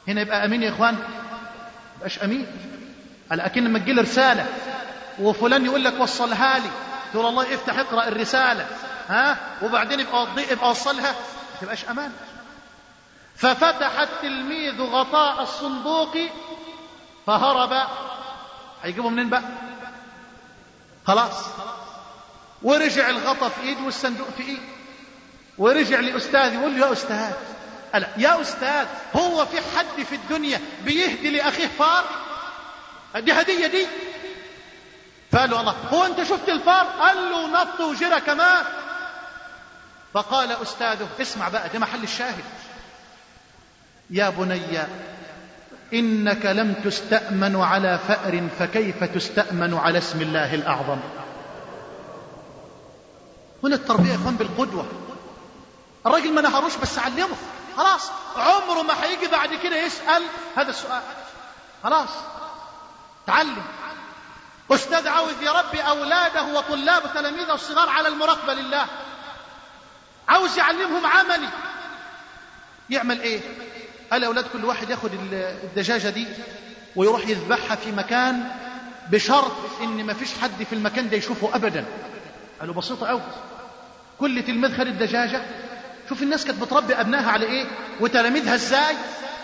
هنا يبقى أمين يا إخوان؟ يبقاش أمين. قال أكن لما تجي رسالة. وفلان يقول لك وصلها لي. تقول الله افتح اقرأ الرسالة. ها؟ وبعدين يبقى يبقى وصلها ما تبقاش أمان. ففتح التلميذ غطاء الصندوق فهرب. هيجيبه منين بقى؟ خلاص. ورجع الغطا في إيد والصندوق في إيد. ورجع لاستاذ يقول له يا أستاذ. ألا يا أستاذ هو في حد في الدنيا بيهدي لأخيه فار؟ دي هدية دي. فقال له الله. هو أنت شفت الفار؟ قال له نط وجرى كمان. فقال أستاذه اسمع بقى ده محل الشاهد. يا بني إنك لم تستأمن على فأر فكيف تستأمن على اسم الله الأعظم؟ هنا التربية يا إخوان بالقدوة. الراجل ما نهروش بس علمه. خلاص عمره ما هيجي بعد كده يسأل هذا السؤال. خلاص تعلم. أستاذ عاوز يربي أولاده وطلاب تلاميذه الصغار على المراقبة لله. عاوز يعلمهم عملي. يعمل إيه؟ قال أولاد كل واحد ياخد الدجاجة دي ويروح يذبحها في مكان بشرط إن ما فيش حد في المكان ده يشوفه ابدا. قالوا بسيطة قوي كل تلميذ خد الدجاجة. شوف الناس كانت بتربي أبنائها على إيه؟ وتلاميذها إزاي؟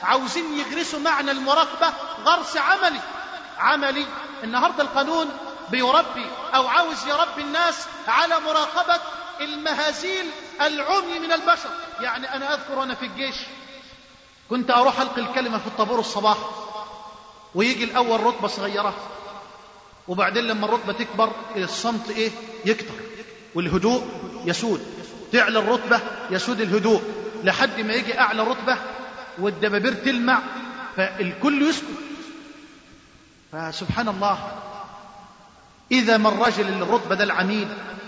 عاوزين يغرسوا معنى المراقبة غرس عملي. عملي. النهارده القانون بيربي أو عاوز يربي الناس على مراقبة المهازيل العمي من البشر. يعني أنا أذكر وأنا في الجيش كنت أروح ألقي الكلمة في الطابور الصباح ويجي الأول رتبه صغيرة وبعدين لما الرتبه تكبر الصمت إيه؟ يكتر والهدوء يسود. تعلى الرتبه يسود الهدوء. لحد ما يجي أعلى رتبه والدبابير تلمع فالكل يسكت. فسبحان الله إذا ما الرجل اللي الرتبة ده العميد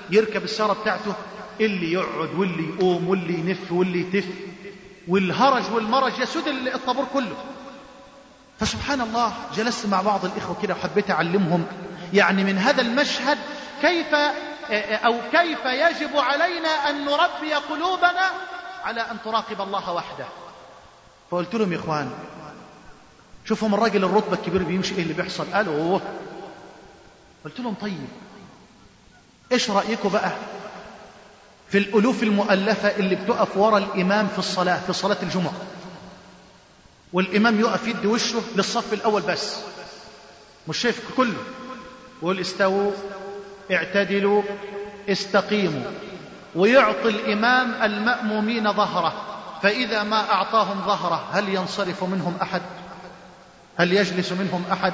يركب السيارة بتاعته اللي يقعد واللي يقوم واللي ينف واللي يتف والهرج والمرج يسود الطابور كله. فسبحان الله جلست مع بعض الإخوة كده وحبيت أعلمهم يعني من هذا المشهد كيف أو كيف يجب علينا أن نربي قلوبنا على أن تراقب الله وحده. فقلت لهم يا إخوان شوفوا من الراجل الرتبة الكبير بيمشي إيه اللي بيحصل؟ قالوا قلت لهم طيب إيش رأيكم بقى في الألوف المؤلفة اللي بتقف ورا الإمام في الصلاة في صلاة الجمعة؟ والإمام يقف يدي وشه للصف الأول بس. مش شايف كله. ويقول استووا اعتدلوا استقيموا. ويعطي الإمام المأمومين ظهره فإذا ما أعطاهم ظهره هل ينصرف منهم أحد؟ هل يجلس منهم أحد؟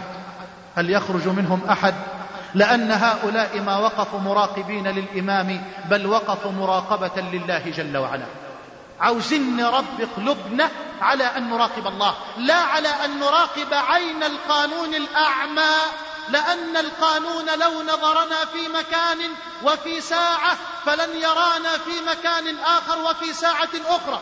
هل يخرج منهم أحد؟ لأن هؤلاء ما وقفوا مراقبين للإمام بل وقفوا مراقبة لله جل وعلا. عاوزين نربي قلوبنا على أن نراقب الله لا على أن نراقب عين القانون الأعمى لأن القانون لو نظرنا في مكان وفي ساعة فلن يرانا في مكان آخر وفي ساعة أخرى.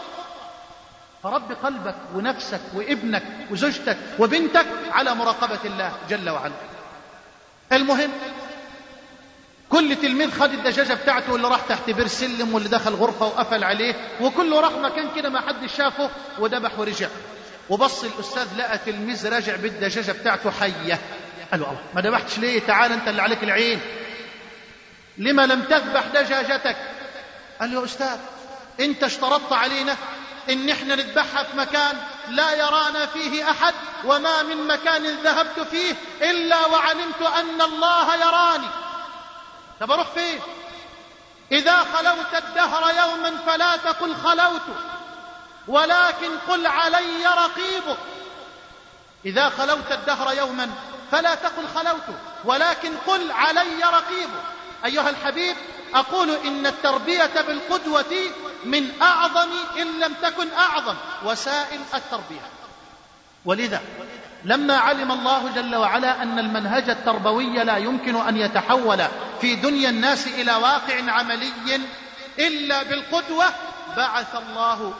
فرب قلبك ونفسك وابنك وزوجتك وبنتك على مراقبة الله جل وعلا. المهم كل تلميذ خد الدجاجة بتاعته واللي راح تحت بير سلم واللي دخل غرفة وقفل عليه وكله راح مكان كده ما حد شافه وذبح ورجع. وبص الأستاذ لقى تلميذ راجع بالدجاجة بتاعته حية. قال له الله ما ذبحتش ليه؟ تعال أنت اللي عليك العين. لما لم تذبح دجاجتك؟ قال له يا أستاذ أنت اشترطت علينا إن إحنا نذبحها في مكان لا يرانا فيه أحد وما من مكان ذهبت فيه إلا وعلمت أن الله يراني. طب أروح فين؟ إذا خلوت الدهر يوما فلا تقل خلوت ولكن قل علي رقيب إذا خلوت الدهر يوما فلا تقل خلوت ولكن قل علي رقيب أيها الحبيب أقول إن التربية بالقدوة من أعظم إن لم تكن أعظم وسائل التربية. ولذا لما علم الله جل وعلا أن المنهج التربوي لا يمكن أن يتحول في دنيا الناس إلى واقع عملي إلا بالقدوة بعث الله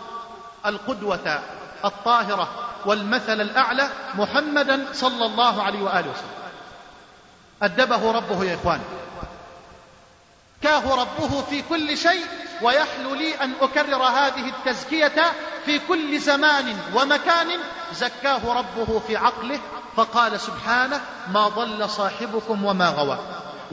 القدوة الطاهرة والمثل الأعلى محمدا صلى الله عليه وآله وسلم. أدبه ربه يا إخوان. كاه ربه في كل شيء ويحلو لي أن أكرر هذه التزكية في كل زمان ومكان زكاه ربه في عقله فقال سبحانه ما ضل صاحبكم وما غوى.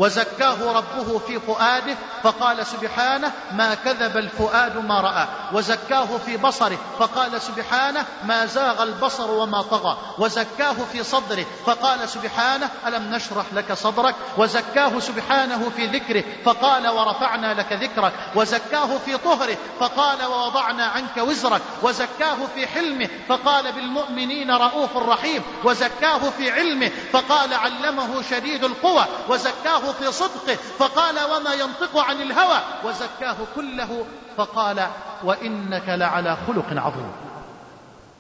وزكاه ربه في فؤاده فقال سبحانه ما كذب الفؤاد ما رأى. وزكاه في بصره فقال سبحانه ما زاغ البصر وما طغى. وزكاه في صدره فقال سبحانه ألم نشرح لك صدرك؟ وزكاه سبحانه في ذكره فقال ورفعنا لك ذكرك. وزكاه في طهره فقال ووضعنا عنك وزرك. وزكاه في حلمه فقال بالمؤمنين رؤوف رحيم. وزكاه في علمه فقال علمه شديد القوى. وزكاه في صدقه فقال وما ينطق عن الهوى؟ وزكاه كله فقال وإنك لعلى خلق عظيم.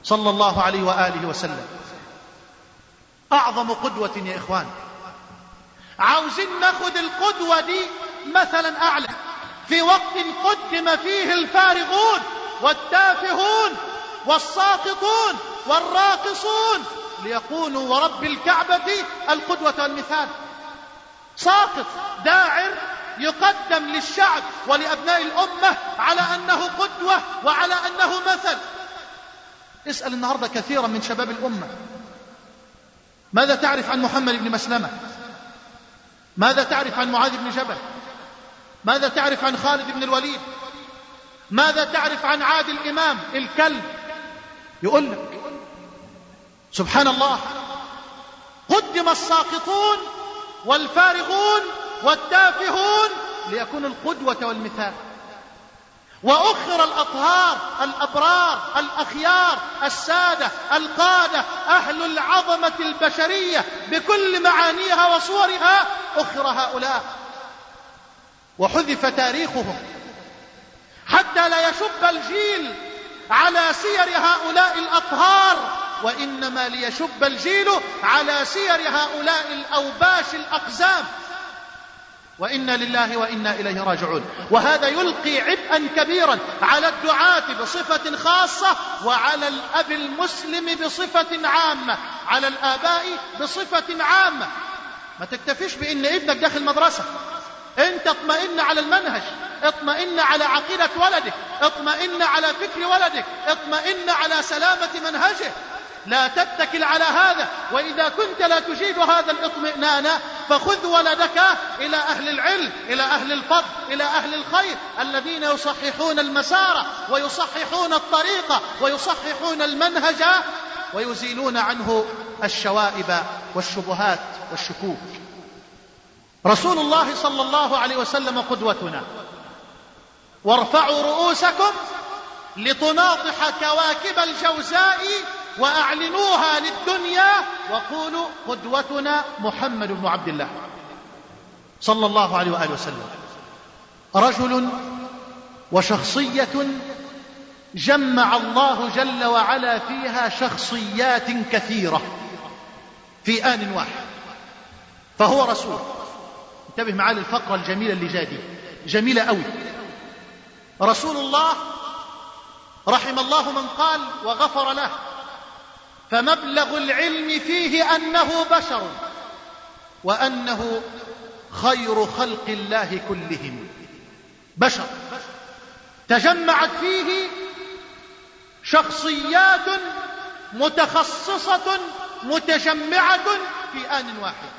صلى الله عليه وآله وسلم. أعظم قدوة يا إخوان. عاوزين ناخد القدوة دي مثلا أعلى. في وقت قدم فيه الفارغون والتافهون والساقطون والراقصون ليكونوا ورب الكعبة القدوة والمثال. ساقط داعر يقدم للشعب ولأبناء الأمة على أنه قدوة وعلى أنه مثل. اسأل النهاردة كثيرا من شباب الأمة. ماذا تعرف عن محمد بن مسلمة؟ ماذا تعرف عن معاذ بن جبل؟ ماذا تعرف عن خالد بن الوليد؟ ماذا تعرف عن عادل الإمام الكلب؟ يقول لك سبحان الله قدم الساقطون والفارغون والتافهون ليكونوا القدوة والمثال. وأخر الأطهار الأبرار الأخيار السادة القادة أهل العظمة البشرية بكل معانيها وصورها أخر هؤلاء. وحذف تاريخهم. حتى لا يشب الجيل على سير هؤلاء الأطهار وإنما ليشب الجيل على سير هؤلاء الأوباش الأقزام. وإنا لله وإنا إليه راجعون. وهذا يلقي عبئا كبيرا على الدعاة بصفة خاصة وعلى الأب المسلم بصفة عامة. على الآباء بصفة عامة. ما تكتفيش بأن ابنك داخل مدرسة. انت اطمئن على المنهج. اطمئن على عقيدة ولدك. اطمئن على فكر ولدك. اطمئن على سلامة منهجه. لا تتكل على هذا وإذا كنت لا تجيد هذا الاطمئنان فخذ ولدك إلى أهل العلم إلى أهل الفضل إلى أهل الخير الذين يصححون المسار ويصححون الطريق ويصححون المنهج ويزيلون عنه الشوائب والشبهات والشكوك. رسول الله صلى الله عليه وسلم قدوتنا وارفعوا رؤوسكم لتناطح كواكب الجوزاء وأعلنوها للدنيا وقولوا قدوتنا محمد بن عبد الله صلى الله عليه وآله وسلم. رجل وشخصية جمع الله جل وعلا فيها شخصيات كثيرة في آن واحد فهو رسول. انتبه معاه للفقرة الجميلة اللي جاء دي جميلة أوي. رسول الله رحم الله من قال وغفر له. فمبلغ العلم فيه أنه بشر وأنه خير خلق الله كلهم. بشر. تجمعت فيه شخصيات متخصصة متجمعة في آن واحد.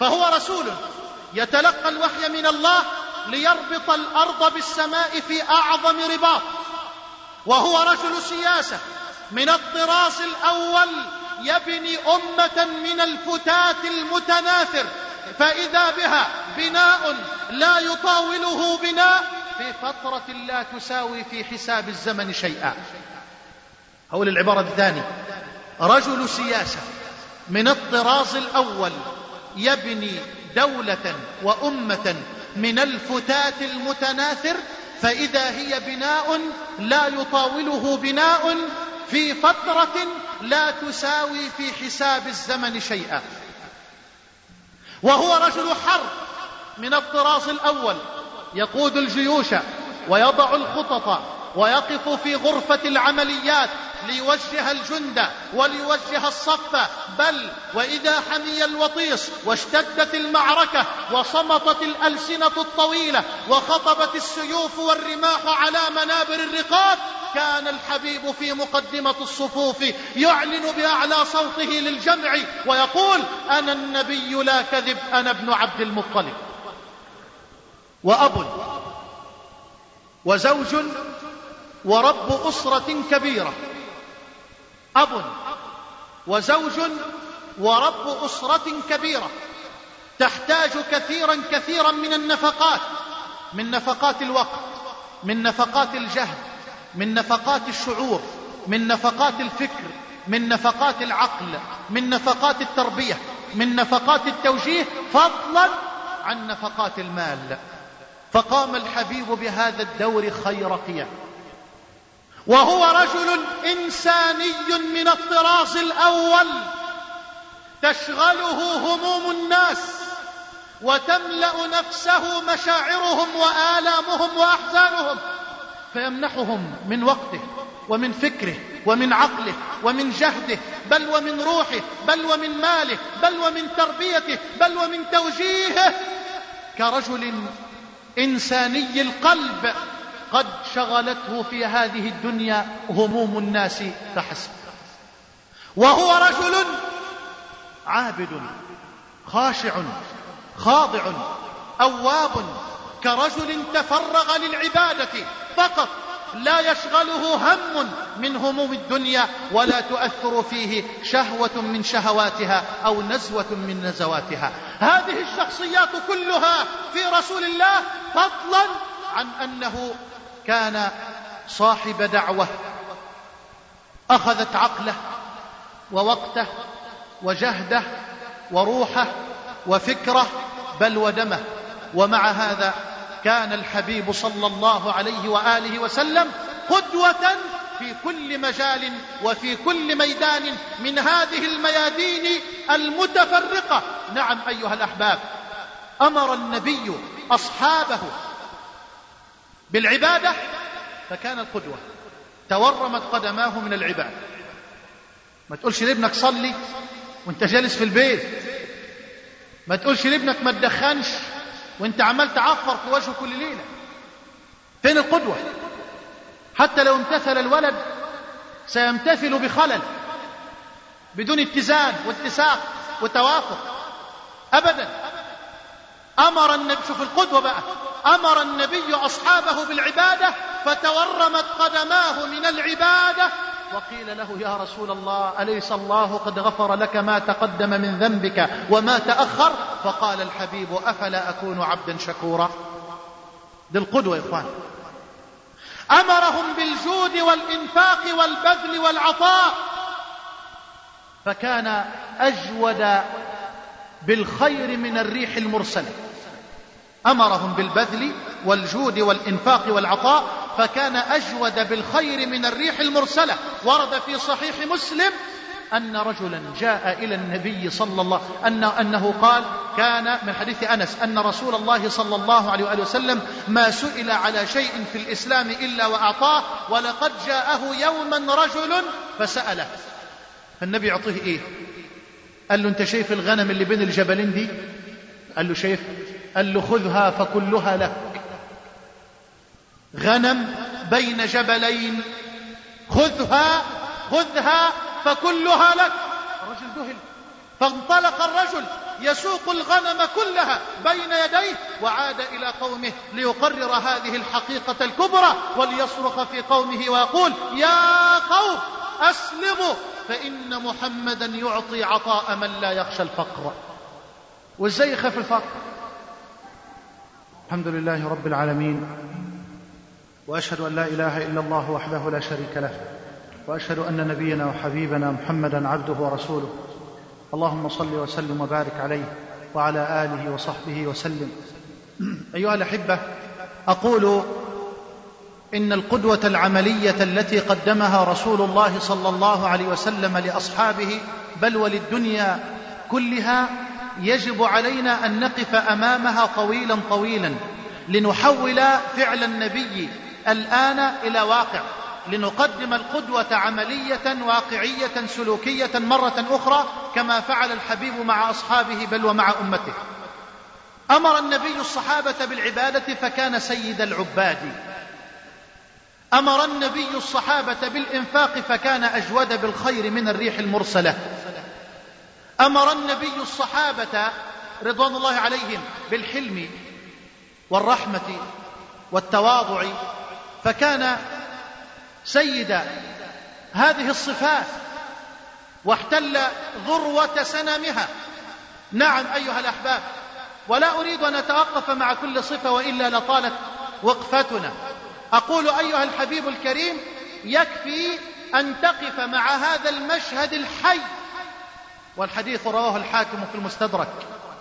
فهو رسول يتلقى الوحي من الله ليربط الأرض بالسماء في أعظم رباط. وهو رجل سياسة. من الطراز الأول يبني أمة من الفتات المتناثر فإذا بها بناء لا يطاوله بناء في فترة لا تساوي في حساب الزمن شيئا. هقول العبارة الثانية. رجل سياسة من الطراز الأول يبني دولة وأمة من الفتات المتناثر فإذا هي بناء لا يطاوله بناء في فترة لا تساوي في حساب الزمن شيئا. وهو رجل حرب من الطراز الأول يقود الجيوش ويضع الخطط. ويقف في غرفة العمليات ليوجه الجند وليوجه الصف بل وإذا حمي الوطيس واشتدت المعركة وصمتت الألسنة الطويلة وخطبت السيوف والرماح على منابر الرقاب كان الحبيب في مقدمة الصفوف يعلن بأعلى صوته للجمع ويقول أنا النبي لا كذب أنا ابن عبد المطلب. وأب وزوج ورب أسرة كبيرة. أب وزوج ورب أسرة كبيرة. تحتاج كثيرا كثيرا من النفقات من نفقات الوقت من نفقات الجهد من نفقات الشعور من نفقات الفكر من نفقات العقل من نفقات التربية من نفقات التوجيه فضلا عن نفقات المال. فقام الحبيب بهذا الدور خير قيام. وهو رجل إنساني من الطراز الأول. تشغله هموم الناس وتملأ نفسه مشاعرهم وآلامهم وأحزانهم فيمنحهم من وقته ومن فكره ومن عقله ومن جهده بل ومن روحه بل ومن ماله بل ومن تربيته بل ومن توجيهه. كرجل إنساني القلب قد شغلته في هذه الدنيا هموم الناس فحسب. وهو رجل عابد خاشع خاضع أواب كرجل تفرغ للعبادة فقط لا يشغله هم من هموم الدنيا ولا تؤثر فيه شهوة من شهواتها أو نزوة من نزواتها. هذه الشخصيات كلها في رسول الله فضلا عن أنه كان صاحب دعوة أخذت عقله ووقته وجهده وروحه وفكره بل ودمه. ومع هذا كان الحبيب صلى الله عليه وآله وسلم قدوة في كل مجال وفي كل ميدان من هذه الميادين المتفرقة. نعم أيها الأحباب أمر النبي أصحابه بالعبادة فكان القدوة. تورمت قدماه من العباده ما تقولش لابنك صلي وانت جالس في البيت. ما تقولش لابنك ما تدخنش وانت عمال تعفر في وجهه كل ليلة. فين القدوة؟ حتى لو امتثل الولد سيمتثل بخلل بدون اتزان واتساق وتوافق. ابدا. أمر النبي شوف القدوة بقى. أمر النبي أصحابه بالعبادة فتورمت قدماه من العبادة. وقيل له يا رسول الله أليس الله قد غفر لك ما تقدم من ذنبك وما تأخر؟ فقال الحبيب أفلا أكون عبدا شكورا؟ دي القدوة يا إخوان. أمرهم بالجود والإنفاق والبذل والعطاء. فكان أجود بالخير من الريح المرسلة. أمرهم بالبذل والجود والإنفاق والعطاء فكان أجود بالخير من الريح المرسلة. ورد في صحيح مسلم أن رجلا جاء إلى النبي صلى الله أن أنه قال كان من حديث أنس أن رسول الله صلى الله عليه وآله وسلم ما سئل على شيء في الإسلام إلا وأعطاه ولقد جاءه يوما رجل فسأله. فالنبي يعطيه إيه؟ قال له أنت شايف الغنم اللي بين الجبلين دي؟ قال له شايف. قال له خذها فكلها لك. غنم بين جبلين. خذها خذها فكلها لك. الرجل ذهل. فانطلق الرجل يسوق الغنم كلها بين يديه وعاد إلى قومه ليقرر هذه الحقيقة الكبرى وليصرخ في قومه ويقول يا قوم أسلموا فإن محمدا يعطي عطاء من لا يخشى الفقر. وازاي يخاف الفقر. الحمد لله رب العالمين. وأشهد أن لا إله إلا الله وحده لا شريك له. وأشهد أن نبينا وحبيبنا محمدا عبده ورسوله. اللهم صل وسلم وبارك عليه وعلى آله وصحبه وسلم. أيها الأحبة أقول إن القدوة العملية التي قدمها رسول الله صلى الله عليه وسلم لأصحابه بل وللدنيا كلها يجب علينا أن نقف أمامها طويلا طويلا لنحول فعل النبي الآن إلى واقع لنقدم القدوة عملية واقعية سلوكية مرة أخرى كما فعل الحبيب مع أصحابه بل ومع أمته. أمر النبي الصحابة بالعبادة فكان سيد العباد. أمر النبي الصحابة بالإنفاق فكان أجود بالخير من الريح المرسلة. أمر النبي الصحابة رضوان الله عليهم بالحلم والرحمة والتواضع فكان سيد هذه الصفات واحتل ذروة سنامها. نعم أيها الأحباب ولا أريد أن أتوقف مع كل صفة وإلا لطالت وقفتنا. أقول أيها الحبيب الكريم يكفي أن تقف مع هذا المشهد الحي. والحديث رواه الحاكم في المستدرك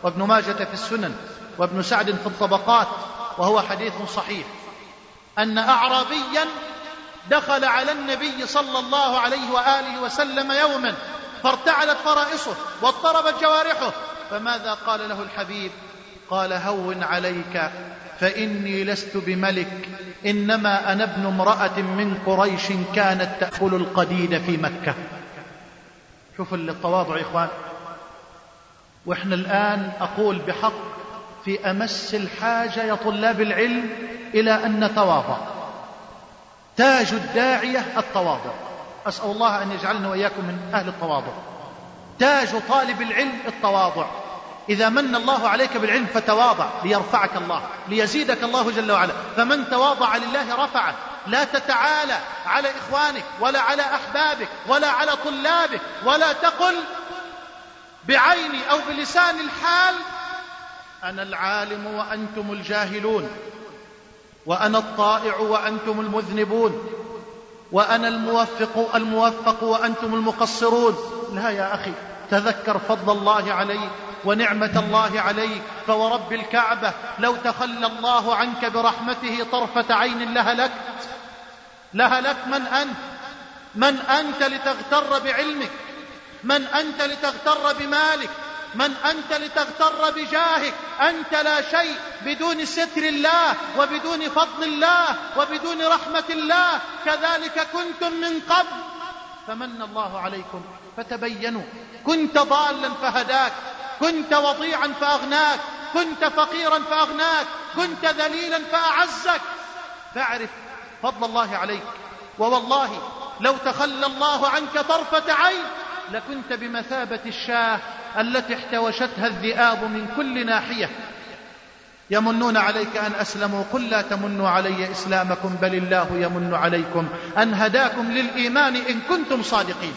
وابن ماجه في السنن وابن سعد في الطبقات وهو حديث صحيح. أن اعرابيا دخل على النبي صلى الله عليه وآله وسلم يوما فارتعلت فرائصه واضطربت جوارحه. فماذا قال له الحبيب؟ قال هون عليك فإني لست بملك إنما أنا ابن امرأة من قريش كانت تأكل القديد في مكة. شوف التواضع يا إخوان. وإحنا الآن أقول بحق في أمس الحاجة يا طلاب العلم إلى أن نتواضع. تاج الداعية التواضع. أسأل الله أن يجعلنا وإياكم من أهل التواضع. تاج طالب العلم التواضع. إذا من الله عليك بالعلم فتواضع ليرفعك الله ليزيدك الله جل وعلا. فمن تواضع لله رفعه. لا تتعالى على إخوانك ولا على أحبابك ولا على طلابك ولا تقل بعيني أو بلسان الحال أنا العالم وأنتم الجاهلون وأنا الطائع وأنتم المذنبون وأنا الموفق الموفق وأنتم المقصرون. لا يا أخي تذكر فضل الله عليك ونعمة الله عليك. فورب الكعبة لو تخلى الله عنك برحمته طرفة عين لهلكت لهلك من أنت؟ من أنت لتغتر بعلمك؟ من أنت لتغتر بمالك؟ من أنت لتغتر بجاهك؟ أنت لا شيء بدون ستر الله وبدون فضل الله وبدون رحمة الله. كذلك كنتم من قبل. فمن الله عليكم فتبينوا. كنت ضالا فهداك. كنت وضيعا فأغناك كنت فقيرا فأغناك كنت ذليلا فأعزك. فاعرف فضل الله عليك ووالله لو تخلى الله عنك طرفة عين لكنت بمثابة الشاه التي احتوشتها الذئاب من كل ناحية. يمنون عليك أن أسلموا قل لا تمنوا علي إسلامكم بل الله يمن عليكم. أن هداكم للإيمان إن كنتم صادقين.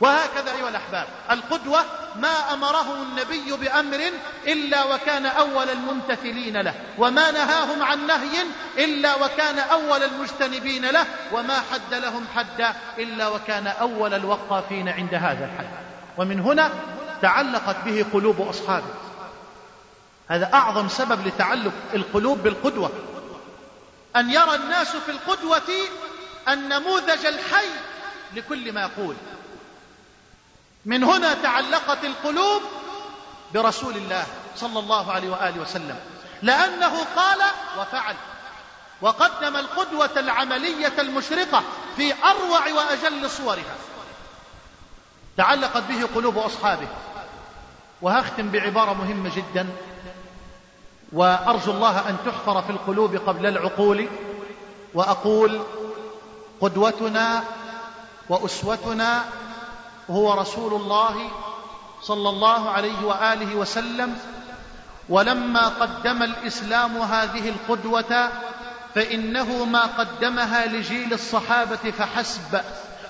وهكذا أيها الأحباب. القدوة ما امره النبي بأمر إلا وكان أول الممتثلين له وما نهاهم عن نهي إلا وكان أول المجتنبين له وما حد لهم حدا إلا وكان أول الوقافين عند هذا الحد. ومن هنا تعلقت به قلوب أصحابه. هذا أعظم سبب لتعلق القلوب بالقدوة. أن يرى الناس في القدوة النموذج الحي لكل ما يقول. من هنا تعلقت القلوب برسول الله صلى الله عليه وآله وسلم. لأنه قال وفعل. وقدم القدوة العملية المشرقة في أروع وأجل صورها. تعلقت به قلوب أصحابه. وهختم بعبارة مهمة جدا. وأرجو الله أن تحفر في القلوب قبل العقول. وأقول قدوتنا وأسوتنا هو رسول الله صلى الله عليه وآله وسلم ولما قدم الإسلام هذه القدوة فإنه ما قدمها لجيل الصحابة فحسب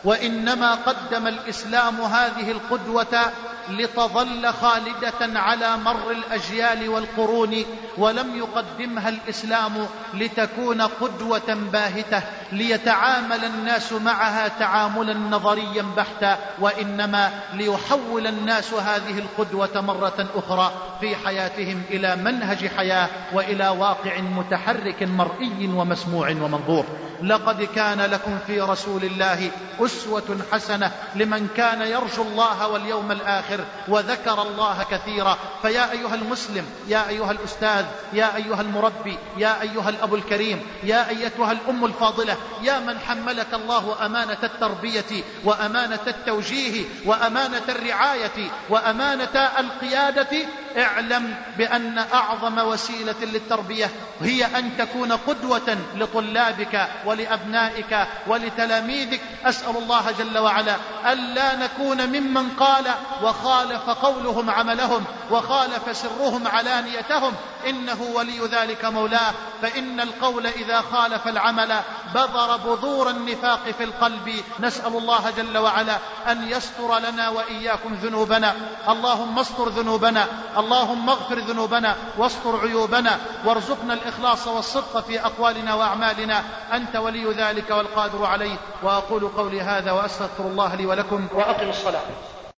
وإنما قدم الإسلام هذه القدوة لتظل خالدة على مر الأجيال والقرون ولم يقدمها الإسلام لتكون قدوة باهتة ليتعامل الناس معها تعاملا نظريا بحتا وإنما ليحول الناس هذه القدوة مرة أخرى في حياتهم إلى منهج حياة وإلى واقع متحرك مرئي ومسموع ومنظور. لقد كان لكم في رسول الله أسوة حسنة لمن كان يرجو الله واليوم الآخر وذكر الله كثيرا. فيا أيها المسلم يا أيها الأستاذ يا أيها المربي يا أيها الاب الكريم يا أيتها الأم الفاضلة يا من حملك الله أمانة التربية وأمانة التوجيه وأمانة الرعاية وأمانة القيادة اعلم بأن أعظم وسيلة للتربية هي أن تكون قدوة لطلابك ولأبنائك ولتلاميذك. أسأل الله جل وعلا ألا نكون ممن قال وخالف قولهم عملهم وخالف سرهم علانيتهم إنه ولي ذلك مولاه فإن القول إذا خالف العمل بذر بذور النفاق في القلب. نسأل الله جل وعلا أن يستر لنا وإياكم ذنوبنا. اللهم استر ذنوبنا اللهم اغفر ذنوبنا واستر عيوبنا وارزقنا الإخلاص والصدق في أقوالنا وأعمالنا. أنت ولي ذلك والقادر عليه. وأقول قولي هذا وأستغفر الله لي ولكم. وأقم الصلاة.